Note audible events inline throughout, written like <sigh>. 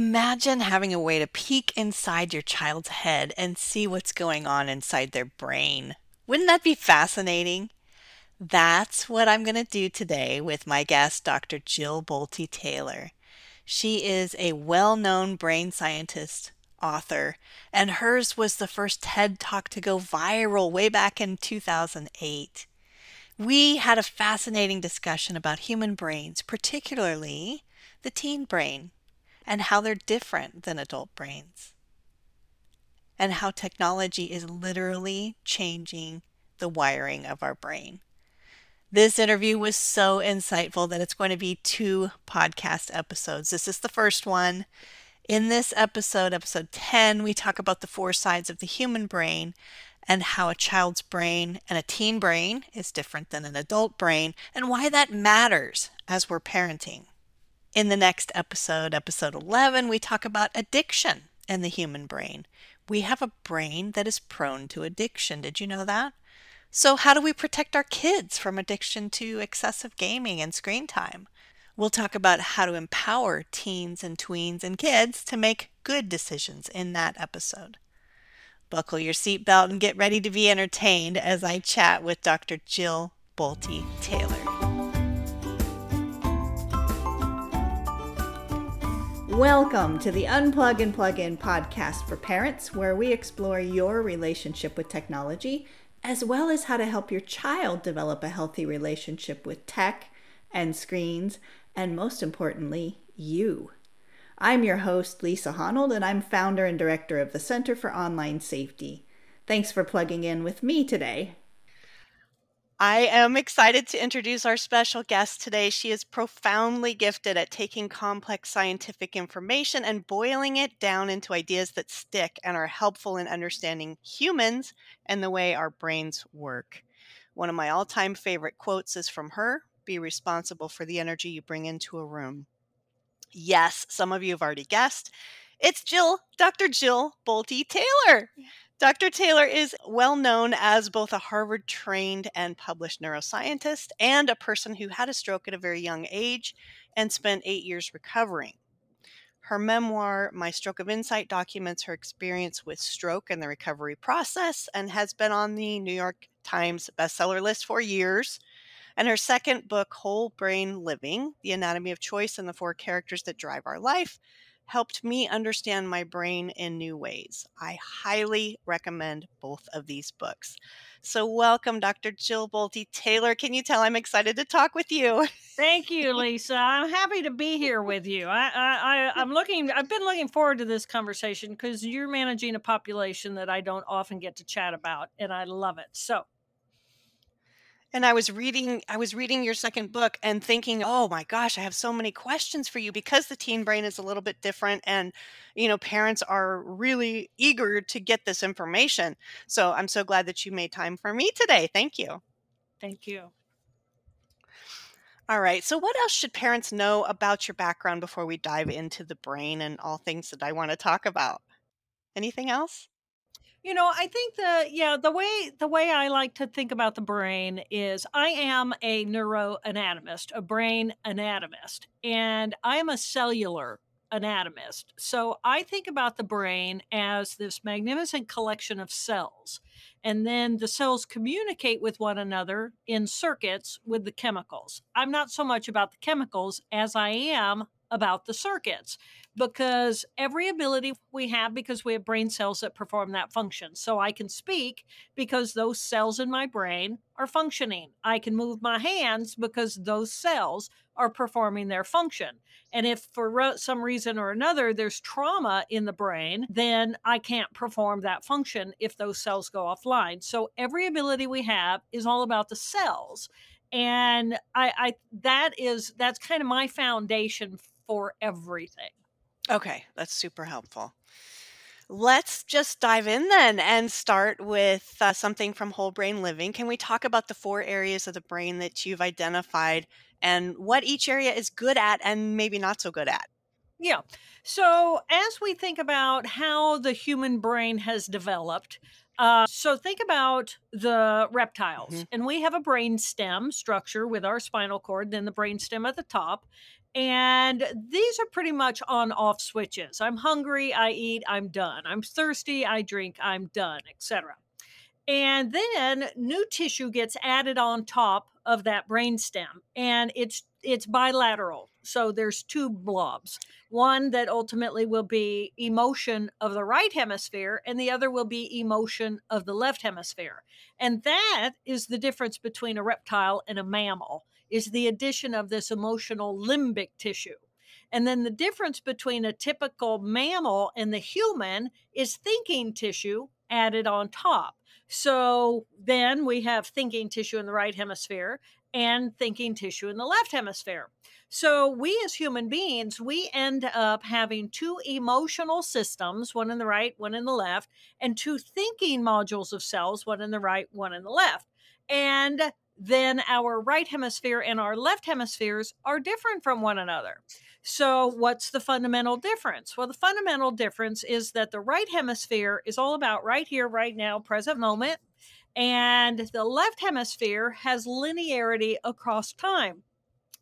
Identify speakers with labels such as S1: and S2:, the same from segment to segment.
S1: Imagine having a way to peek inside your child's head and see what's going on inside their brain. Wouldn't that be fascinating? That's what I'm going to do today with my guest, Dr. Jill Bolte Taylor. She is a well known brain scientist, author, and hers was the first TED Talk to go viral way back in 2008. We had a fascinating discussion about human brains, particularly the teen brain, and how they're different than adult brains, and how technology is literally changing the wiring of our brain. This interview was so insightful that it's going to be two podcast episodes. This is the first one. In this episode, episode 10, we talk about the four sides of the human brain and how a child's brain and a teen brain is different than an adult brain and why that matters as we're parenting. In the next episode, episode 11, we talk about addiction and the human brain. We have a brain that is prone to addiction. Did you know that? So, how do we protect our kids from addiction to excessive gaming and screen time? We'll talk about how to empower teens and tweens and kids to make good decisions in that episode. Buckle your seatbelt and get ready to be entertained as I chat with Dr. Jill Bolte Taylor. Welcome to the Unplug and Plug In podcast for parents, where we explore your relationship with technology, as well as how to help your child develop a healthy relationship with tech and screens, and most importantly, you. I'm your host, Lisa Honold, and I'm founder and director of the Center for Online Safety. Thanks for plugging in with me today. I am excited to introduce our special guest today. She is profoundly gifted at taking complex scientific information and boiling it down into ideas that stick and are helpful in understanding humans and the way our brains work. One of my all time favorite quotes is from her Be responsible for the energy you bring into a room. Yes, some of you have already guessed. It's Jill, Dr. Jill Bolte Taylor. Dr. Taylor is well known as both a Harvard trained and published neuroscientist and a person who had a stroke at a very young age and spent eight years recovering. Her memoir, My Stroke of Insight, documents her experience with stroke and the recovery process and has been on the New York Times bestseller list for years. And her second book, Whole Brain Living The Anatomy of Choice and the Four Characters That Drive Our Life, helped me understand my brain in new ways. I highly recommend both of these books. So, welcome, Dr. Jill Bolte Taylor. Can you tell I'm excited to talk with you?
S2: Thank you, Lisa. I'm happy to be here with you. I, I, am looking. I've been looking forward to this conversation because you're managing a population that I don't often get to chat about, and I love it. So,
S1: and I was reading I was reading your second book and thinking, "Oh my gosh, I have so many questions for you because the teen brain is a little bit different and you know, parents are really eager to get this information." So, I'm so glad that you made time for me today. Thank you.
S2: Thank you.
S1: All right. So, what else should parents know about your background before we dive into the brain and all things that I want to talk about? Anything else?
S2: You know, I think the yeah, the way the way I like to think about the brain is I am a neuroanatomist, a brain anatomist, and I am a cellular anatomist. So I think about the brain as this magnificent collection of cells. And then the cells communicate with one another in circuits with the chemicals. I'm not so much about the chemicals as I am about the circuits because every ability we have because we have brain cells that perform that function. So I can speak because those cells in my brain are functioning. I can move my hands because those cells are performing their function. And if for some reason or another there's trauma in the brain, then I can't perform that function if those cells go offline. So every ability we have is all about the cells. And I, I that is that's kind of my foundation for everything.
S1: Okay, that's super helpful. Let's just dive in then and start with uh, something from Whole Brain Living. Can we talk about the four areas of the brain that you've identified and what each area is good at and maybe not so good at?
S2: Yeah. So, as we think about how the human brain has developed, uh, so think about the reptiles, Mhm. and we have a brain stem structure with our spinal cord, then the brain stem at the top, And these are pretty much on off switches. I'm hungry, I eat, I'm done. I'm thirsty, I drink, I'm done, etc. And then new tissue gets added on top of that brainstem and it's it's bilateral. So there's two blobs. One that ultimately will be emotion of the right hemisphere and the other will be emotion of the left hemisphere. And that is the difference between a reptile and a mammal is the addition of this emotional limbic tissue. And then the difference between a typical mammal and the human is thinking tissue added on top. So then we have thinking tissue in the right hemisphere and thinking tissue in the left hemisphere. So we as human beings, we end up having two emotional systems, one in the right, one in the left, and two thinking modules of cells, one in the right, one in the left. And then our right hemisphere and our left hemispheres are different from one another. So, what's the fundamental difference? Well, the fundamental difference is that the right hemisphere is all about right here, right now, present moment. And the left hemisphere has linearity across time.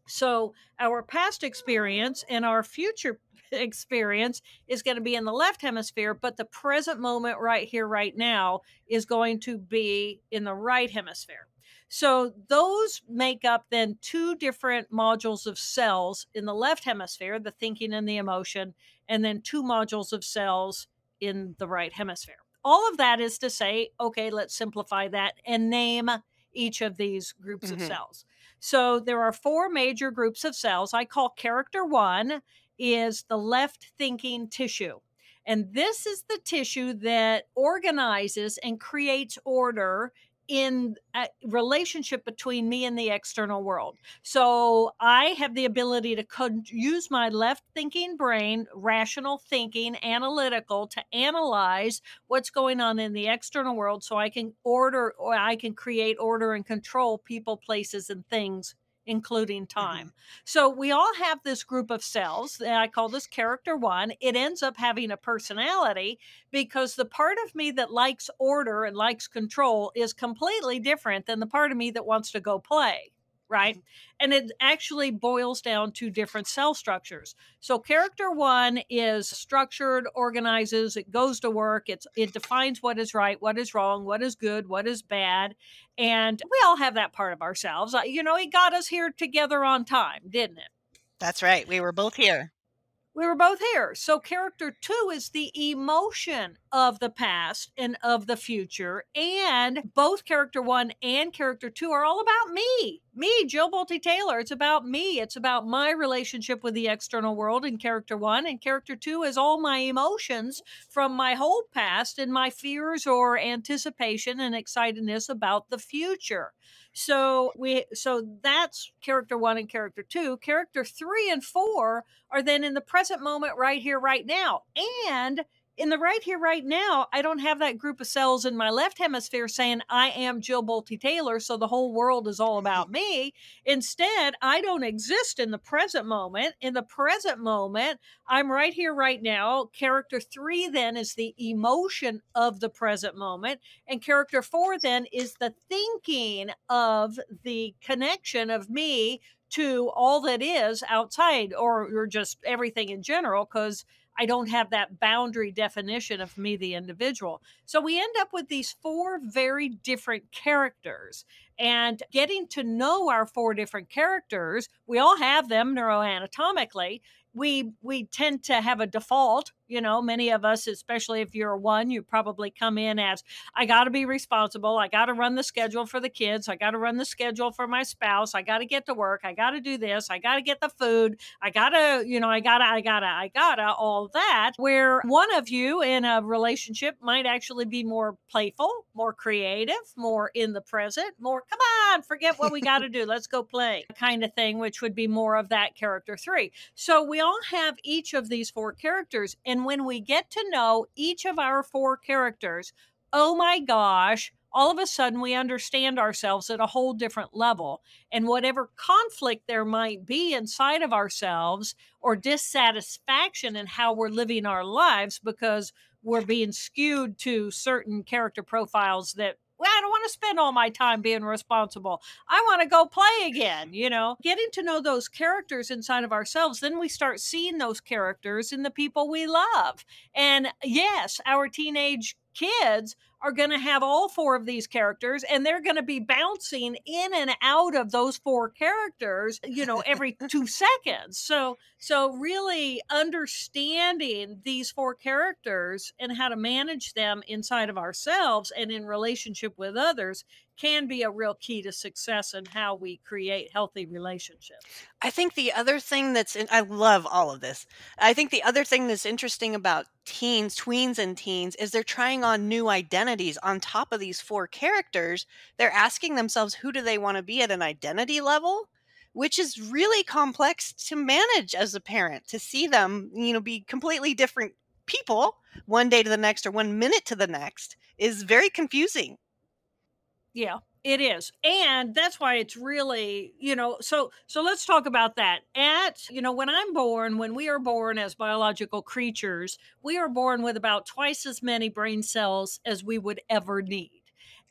S2: So, our past experience and our future <laughs> experience is going to be in the left hemisphere, but the present moment right here, right now is going to be in the right hemisphere. So those make up then two different modules of cells in the left hemisphere, the thinking and the emotion, and then two modules of cells in the right hemisphere. All of that is to say, okay, let's simplify that and name each of these groups mm-hmm. of cells. So there are four major groups of cells. I call character one is the left thinking tissue. And this is the tissue that organizes and creates order in a relationship between me and the external world. So I have the ability to use my left thinking brain, rational thinking, analytical to analyze what's going on in the external world so I can order or I can create order and control people, places and things including mm-hmm. time. Mm-hmm. So we all have this group of cells. And I call this character one. It ends up having a personality because the part of me that likes order and likes control is completely different than the part of me that wants to go play right? And it actually boils down to different cell structures. So character one is structured, organizes, it goes to work, it's it defines what is right, what is wrong, what is good, what is bad. And we all have that part of ourselves. Uh, you know, he got us here together on time, didn't it?
S1: That's right. We were both here
S2: we were both here. So, character two is the emotion of the past and of the future. And both character one and character two are all about me. Me, Jill Bolte Taylor. It's about me. It's about my relationship with the external world in character one. And character two is all my emotions from my whole past and my fears or anticipation and excitedness about the future. So we so that's character 1 and character 2. Character 3 and 4 are then in the present moment right here right now. And in the right here, right now, I don't have that group of cells in my left hemisphere saying, I am Jill Bolte Taylor, so the whole world is all mm-hmm. about me. Instead, I don't exist in the present moment. In the present moment, I'm right here, right now. Character three then is the emotion of the present moment. And character four then is the thinking of the connection of me to all that is outside or, or just everything in general because I don't have that boundary definition of me, the individual. So we end up with these four very different characters. And getting to know our four different characters, we all have them neuroanatomically, we we tend to have a default you know many of us especially if you're one you probably come in as i got to be responsible. I got to run the schedule for the kids. I got to run the schedule for my spouse. I got to get to work. I got to do this. I got to get the food. I got to you know i got to i got to i got to all that where one of you in a relationship might actually be more playful more creative more in the present more come on forget what we got to do. Let's go play kind of thing which would be more of that character 3 so we all have each of these four characters and and when we get to know each of our four characters, oh my gosh, all of a sudden we understand ourselves at a whole different level. And whatever conflict there might be inside of ourselves or dissatisfaction in how we're living our lives because we're being skewed to certain character profiles that well, I don't want to spend all my time being responsible. I want to go play again, you know. Getting to know those characters inside of ourselves, then we start seeing those characters in the people we love. And yes, our teenage kids are going to have all four of these characters and they're going to be bouncing in and out of those four characters you know every 2 <laughs> seconds. So so really understanding these four characters and how to manage them inside of ourselves and in relationship with others can be a real key to success and how we create healthy relationships.
S1: I think the other thing that's in, I love all of this. I think the other thing that's interesting about teens, tweens, and teens is they're trying on new identities on top of these four characters. They're asking themselves, who do they want to be at an identity level? Which is really complex to manage as a parent to see them, you know, be completely different people one day to the next or one minute to the next is very confusing.
S2: Yeah, it is. And that's why it's really, you know, so so let's talk about that. At, you know, when I'm born, when we are born as biological creatures, we are born with about twice as many brain cells as we would ever need.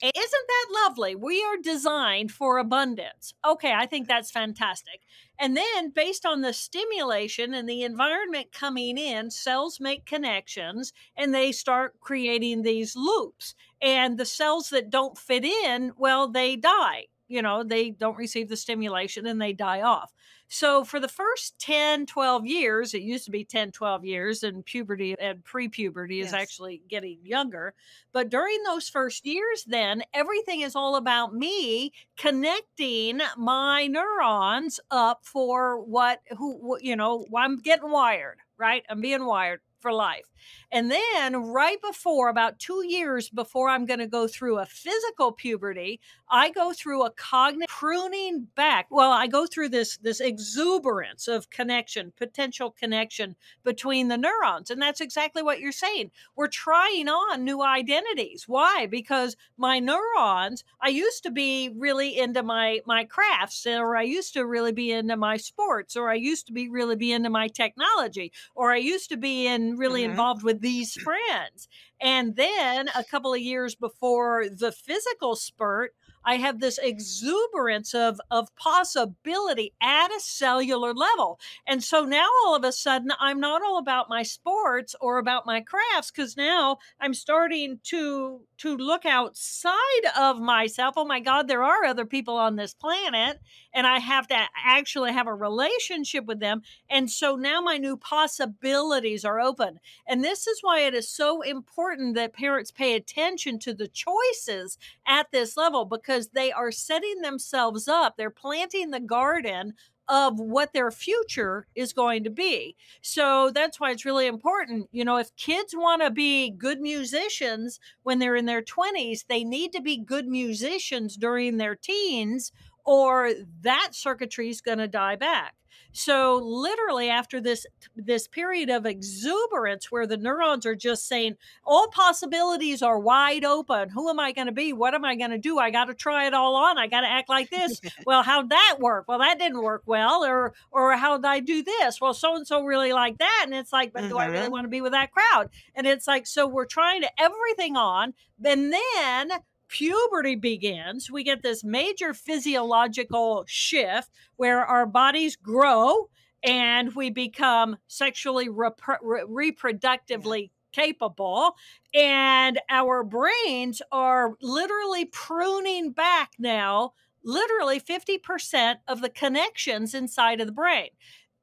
S2: Isn't that lovely? We are designed for abundance. Okay, I think that's fantastic. And then, based on the stimulation and the environment coming in, cells make connections and they start creating these loops. And the cells that don't fit in, well, they die. You know, they don't receive the stimulation and they die off. So for the first 10, 12 years, it used to be 10, 12 years, and puberty and pre puberty is actually getting younger. But during those first years, then everything is all about me connecting my neurons up for what, who, you know, I'm getting wired, right? I'm being wired for life. And then right before, about two years before I'm going to go through a physical puberty, I go through a cognitive pruning back. Well, I go through this this exuberance of connection, potential connection between the neurons. And that's exactly what you're saying. We're trying on new identities. Why? Because my neurons, I used to be really into my my crafts or I used to really be into my sports or I used to be really be into my technology or I used to be in really
S1: Mhm.
S2: involved with these friends. And then a couple of years before the physical spurt, I have this exuberance of, of possibility at a cellular level. And so now all of a sudden, I'm not all about my sports or about my crafts because now I'm starting to to look outside of myself. Oh my God, there are other people on this planet, and I have to actually have a relationship with them. And so now my new possibilities are open. And this is why it is so important that parents pay attention to the choices at this level because they are setting themselves up. They're planting the garden of what their future is going to be. So that's why it's really important. You know, if kids want to be good musicians when they're in their 20s, they need to be good musicians during their teens or that circuitry is going to die back. So literally after this this period of exuberance where the neurons are just saying all possibilities are wide open. Who am I going to be? What am I going to do? I got to try it all on. I got to act like this. <laughs> Well, how'd that work? Well, that didn't work well. Or or how'd I do this? Well, so and so really like that. And it's like, but do I really
S1: Mhm.
S2: want to be with that crowd? And it's like, so we're trying to everything on. And then puberty begins. We get this major physiological shift where our bodies grow and we become sexually repro- re- reproductively capable and our brains are literally pruning back now literally 50% of the connections inside of the brain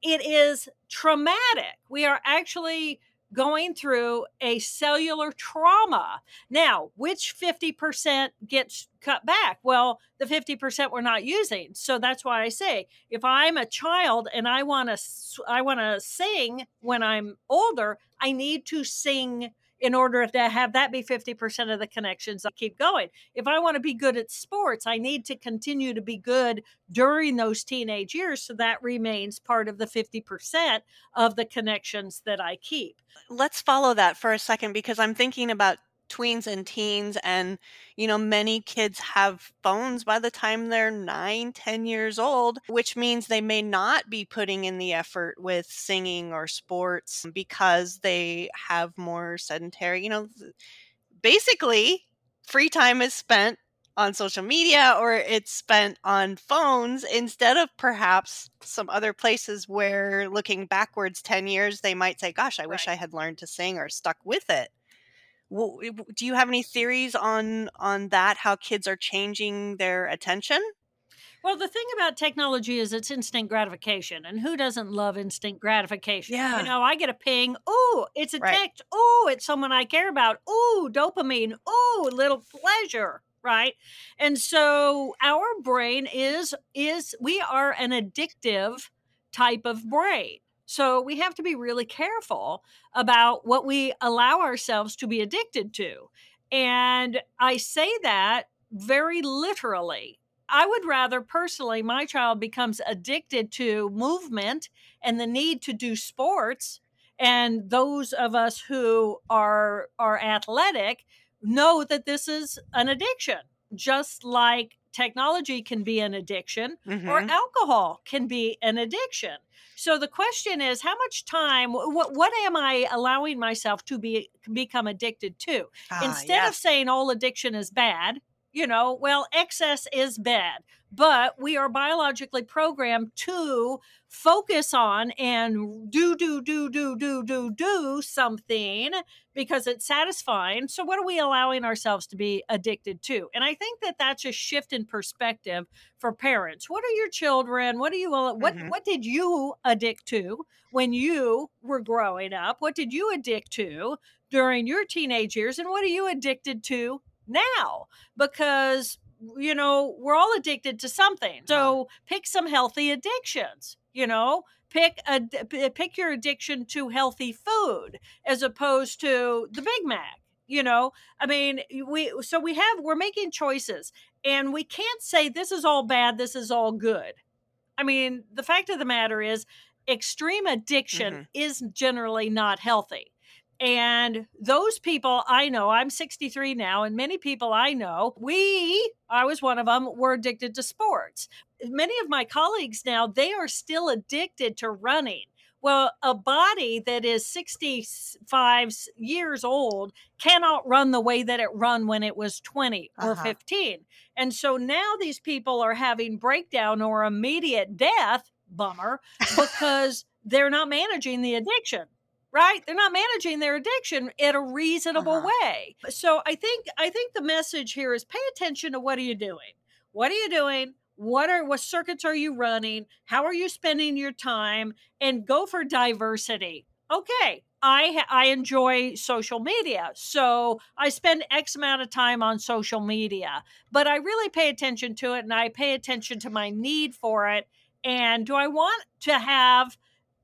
S2: it is traumatic we are actually going through a cellular trauma. Now which 50% gets cut back? Well the 50% we're not using. So that's why i say if i'm a child and i want to i want to sing when i'm older i need to sing in order to have that be 50% of the connections I keep going. If I want to be good at sports, I need to continue to be good during those teenage years so that remains part of the 50% of the connections that I keep.
S1: Let's follow that for a second because I'm thinking about tweens and teens and you know many kids have phones by the time they're nine, ten years old which means they may not be putting in the effort with singing or sports because they have more sedentary you know basically free time is spent on social media or it's spent on phones instead of perhaps some other places where looking backwards 10 years they might say gosh i wish i had learned to sing or stuck with it do you have any theories on on that how kids are changing their attention
S2: Well, the thing about technology is it's instant gratification, and who doesn't love instant gratification?
S1: Yeah.
S2: You know, I get a ping, oh it's a
S1: Right.
S2: text. oh it's someone I care about. oh dopamine. oh little pleasure." Right? And so our brain is is we are an addictive type of brain. So we have to be really careful about what we allow ourselves to be addicted to. And I say that very literally. I would rather personally my child becomes addicted to movement and the need to do sports and those of us who are are athletic know that this is an addiction just like technology can be an addiction or
S1: Mhm.
S2: alcohol can be an addiction. So the question is how much time what what am I allowing myself to be become addicted to?
S1: Ah,
S2: Instead of saying all addiction is bad, you know, well, excess is bad, but we are biologically programmed to focus on and do, do, do, do, do, do, do something because it's satisfying. So, what are we allowing ourselves to be addicted to? And I think that that's a shift in perspective for parents. What are your children? What do you, what,
S1: Mhm.
S2: what did you addict to when you were growing up? What did you addict to during your teenage years? And what are you addicted to now? because you know we're all addicted to something. So pick some healthy addictions you know? Pick a pick your addiction to healthy food as opposed to the big mac you know? I mean we so we have we're making choices and we can't say this is all bad this is all good. I mean the fact of the matter is extreme addiction
S1: Mhm.
S2: is generally not healthy and those people I know, I'm 63 now, and many people I know, we, I was one of them, were addicted to sports. Many of my colleagues now, they are still addicted to running. Well, a body that is 65 years old cannot run the way that it run when it was 20 or
S1: Uh-huh.
S2: 15. And so now these people are having breakdown or immediate death, bummer, because they're not managing the addiction right they're not managing their addiction in a reasonable
S1: Uh-huh.
S2: way. So i think i think the message here is pay attention to what are you doing? What are you doing? What are what circuits are you running? How are you spending your time? And go for diversity. Okay i i enjoy social media so i spend x amount of time on social media but i really pay attention to it and i pay attention to my need for it and do i want to have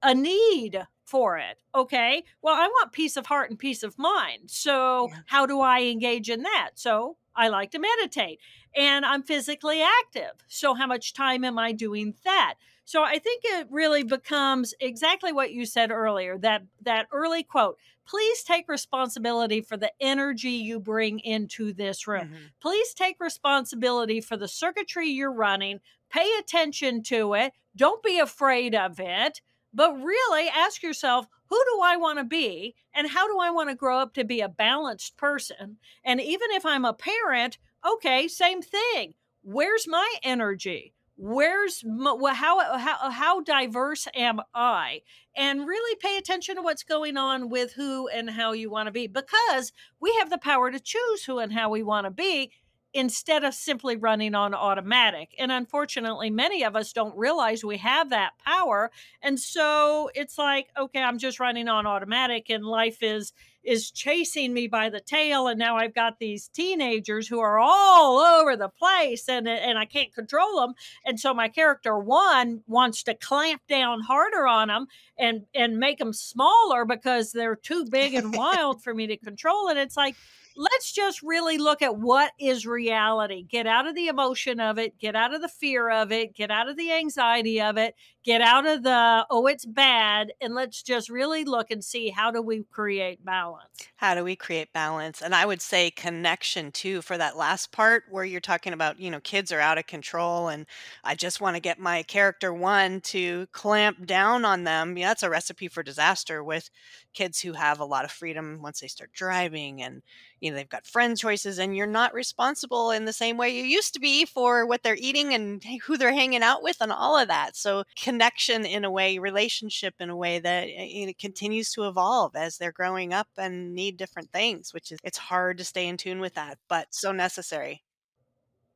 S2: a need for it. Okay. Well, I want peace of heart and peace of mind. So,
S1: Yeah.
S2: how do I engage in that? So, I like to meditate and I'm physically active. So, how much time am I doing that? So, I think it really becomes exactly what you said earlier that that early quote, please take responsibility for the energy you bring into this room.
S1: Mhm.
S2: Please take responsibility for the circuitry you're running. Pay attention to it. Don't be afraid of it but really ask yourself who do I want to be and how do I want to grow up to be a balanced person? And even if I'm a parent, okay, same thing. Where's my energy? Where's my, how uh, how how diverse am I? And really pay attention to what's going on with who and how you want to be because we have the power to choose who and how we want to be instead of simply running on automatic. And unfortunately, many of us don't realize we have that power and so it's like okay i'm just running on automatic and life is is chasing me by the tail and now i've got these teenagers who are all over the place and and i can't control them and so my character one wants to clamp down harder on them and and make them smaller because they're too big and <laughs> wild for me to control and it's like let's just really look at what is reality. Get out of the emotion of it get out of the fear of it get out of the anxiety of it get out of the oh it's bad and let's just really look and see how do we create balance?
S1: How do we create balance? And I would say connection too for that last part where you're talking about, you know, kids are out of control and I just want to get my character one to clamp down on them. Yeah, that's a recipe for disaster with kids who have a lot of freedom once they start driving and you know they've got friend choices and you're not responsible in the same way you used to be for what they're eating and who they're hanging out with and all of that so connection in a way relationship in a way that eh, it continues to evolve as they're growing up and need different things which is it's hard to stay in tune with that but so necessary.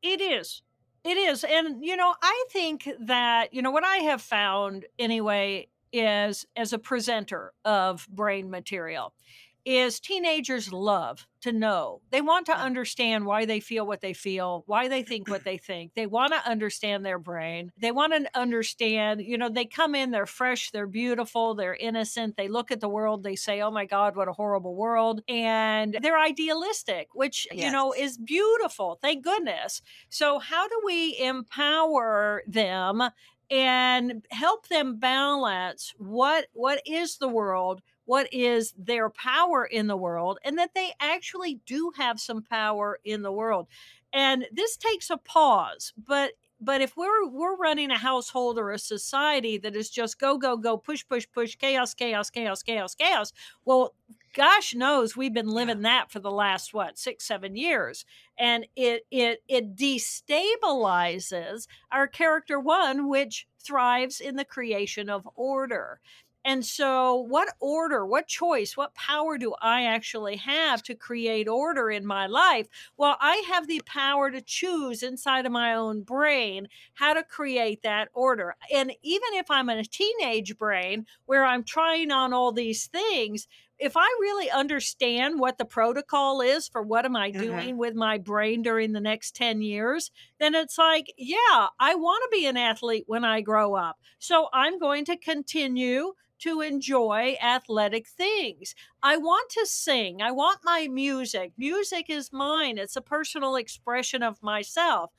S2: It is. It is and you know i think that you know what i have found anyway is as a presenter of brain material is teenagers love to know. They want to understand why they feel what they feel, why they think what they think. They want to understand their brain. They want to understand, you know, they come in, they're fresh, they're beautiful, they're innocent. They look at the world, they say, oh my God, what a horrible world. And they're idealistic, which, you know, is beautiful. Thank goodness. So, how do we empower them? and help them balance what what is the world what is their power in the world and that they actually do have some power in the world. And this takes a pause but but if we're we're running a household or a society that is just go go go push push push chaos chaos chaos chaos chaos well gosh knows we've been living that for the last what six seven years and it it it destabilizes our character one which thrives in the creation of order and so, what order, what choice, what power do I actually have to create order in my life? Well, I have the power to choose inside of my own brain how to create that order. And even if I'm in a teenage brain where I'm trying on all these things, if I really understand what the protocol is for what am I
S1: hmm
S2: doing with my brain during the next 10 years, then it's like, yeah, I want to be an athlete when I grow up. So I'm going to continue to enjoy athletic things. I want to sing. I want my music. Music is mine. It's a personal expression of myself.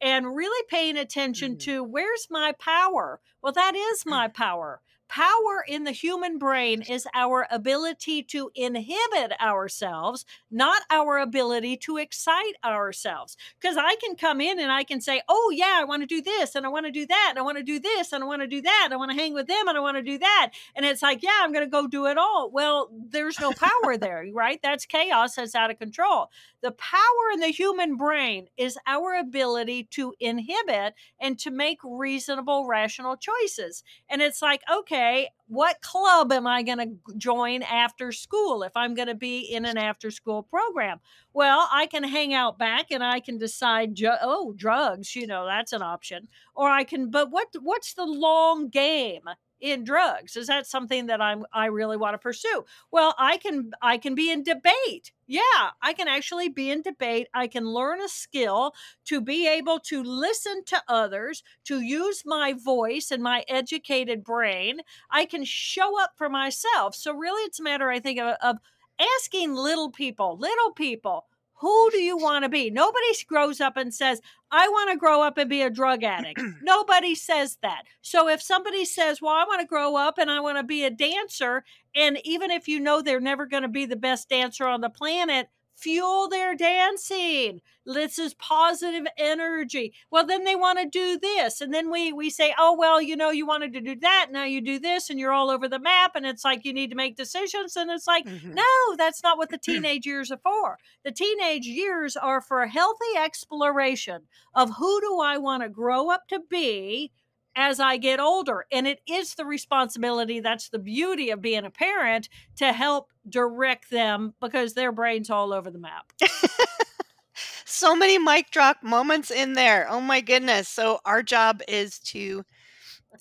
S2: And really paying attention
S1: hmm
S2: to where's my power? Well, that is <laughs> my power. Power in the human brain is our ability to inhibit ourselves, not our ability to excite ourselves. Because I can come in and I can say, Oh, yeah, I want to do this and I want to do that and I want to do this and I want to do that. I want to hang with them and I want to do that. And it's like, Yeah, I'm going to go do it all. Well, there's no power there, right? That's chaos. That's out of control. The power in the human brain is our ability to inhibit and to make reasonable, rational choices. And it's like, okay, what club am I going to join after school if I'm going to be in an after school program? Well, I can hang out back and I can decide, oh, drugs, you know, that's an option. Or I can, but what what's the long game? In drugs is that something that i'm i really want to pursue? Well i can i can be in debate. Yeah i can actually be in debate. I can learn a skill to be able to listen to others to use my voice and my educated brain. I can show up for myself. So really it's a matter, I think, of, of asking little people, little people, who do you want to be? Nobody grows up and says, I want to grow up and be a drug addict. <clears throat> Nobody says that. So if somebody says, Well, I want to grow up and I want to be a dancer, and even if you know they're never going to be the best dancer on the planet, fuel their dancing. This is positive energy. Well, then they want to do this. And then we we say, oh, well, you know, you wanted to do that. Now you do this and you're all over the map. And it's like you need to make decisions. And it's like,
S1: hmm
S2: no, that's not what the <clears throat> teenage years are for. The teenage years are for a healthy exploration of who do I want to grow up to be as I get older. And it is the responsibility, that's the beauty of being a parent, to help direct them because their brain's all over the map. <laughs>
S1: so many mic drop moments in there. Oh my goodness. So our job is to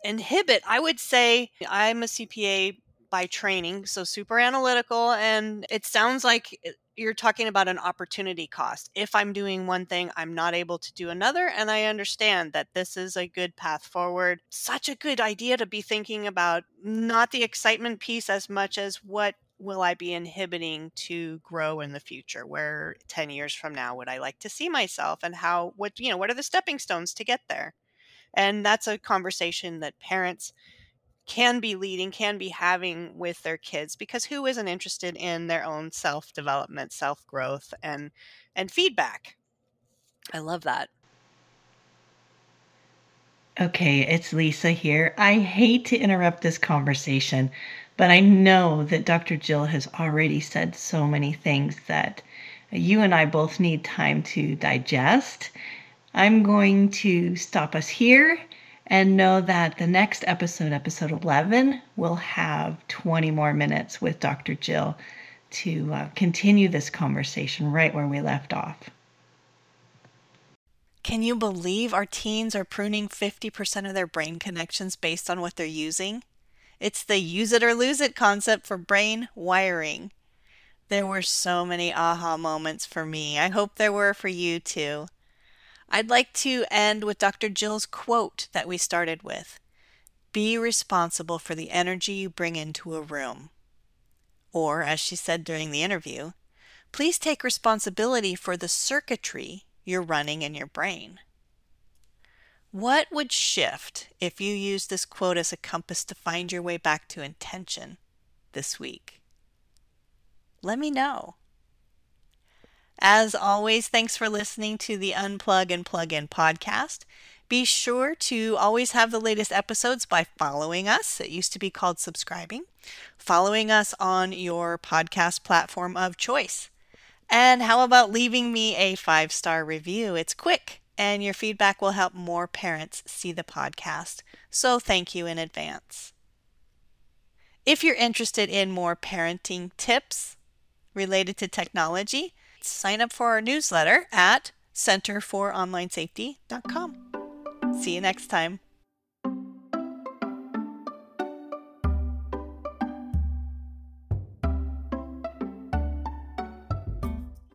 S1: inhibit. I would say I'm a CPA by training, so super analytical and it sounds like it- you're talking about an opportunity cost. If I'm doing one thing, I'm not able to do another and I understand that this is a good path forward. Such a good idea to be thinking about not the excitement piece as much as what will I be inhibiting to grow in the future? Where 10 years from now would I like to see myself and how what you know, what are the stepping stones to get there? And that's a conversation that parents can be leading, can be having with their kids because who isn't interested in their own self-development, self-growth and and feedback. I love that.
S3: Okay, it's Lisa here. I hate to interrupt this conversation, but I know that Dr. Jill has already said so many things that you and I both need time to digest. I'm going to stop us here and know that the next episode, episode 11, will have 20 more minutes with Dr. Jill to uh, continue this conversation right where we left off.
S1: Can you believe our teens are pruning 50% of their brain connections based on what they're using? It's the use it or lose it concept for brain wiring. There were so many aha moments for me. I hope there were for you too. I'd like to end with Dr. Jill's quote that we started with Be responsible for the energy you bring into a room. Or, as she said during the interview, please take responsibility for the circuitry you're running in your brain. What would shift if you used this quote as a compass to find your way back to intention this week? Let me know. As always, thanks for listening to the Unplug and Plug In podcast. Be sure to always have the latest episodes by following us. It used to be called subscribing. Following us on your podcast platform of choice. And how about leaving me a five star review? It's quick, and your feedback will help more parents see the podcast. So thank you in advance. If you're interested in more parenting tips related to technology, sign up for our newsletter at centerforonlinesafety.com. See you next time.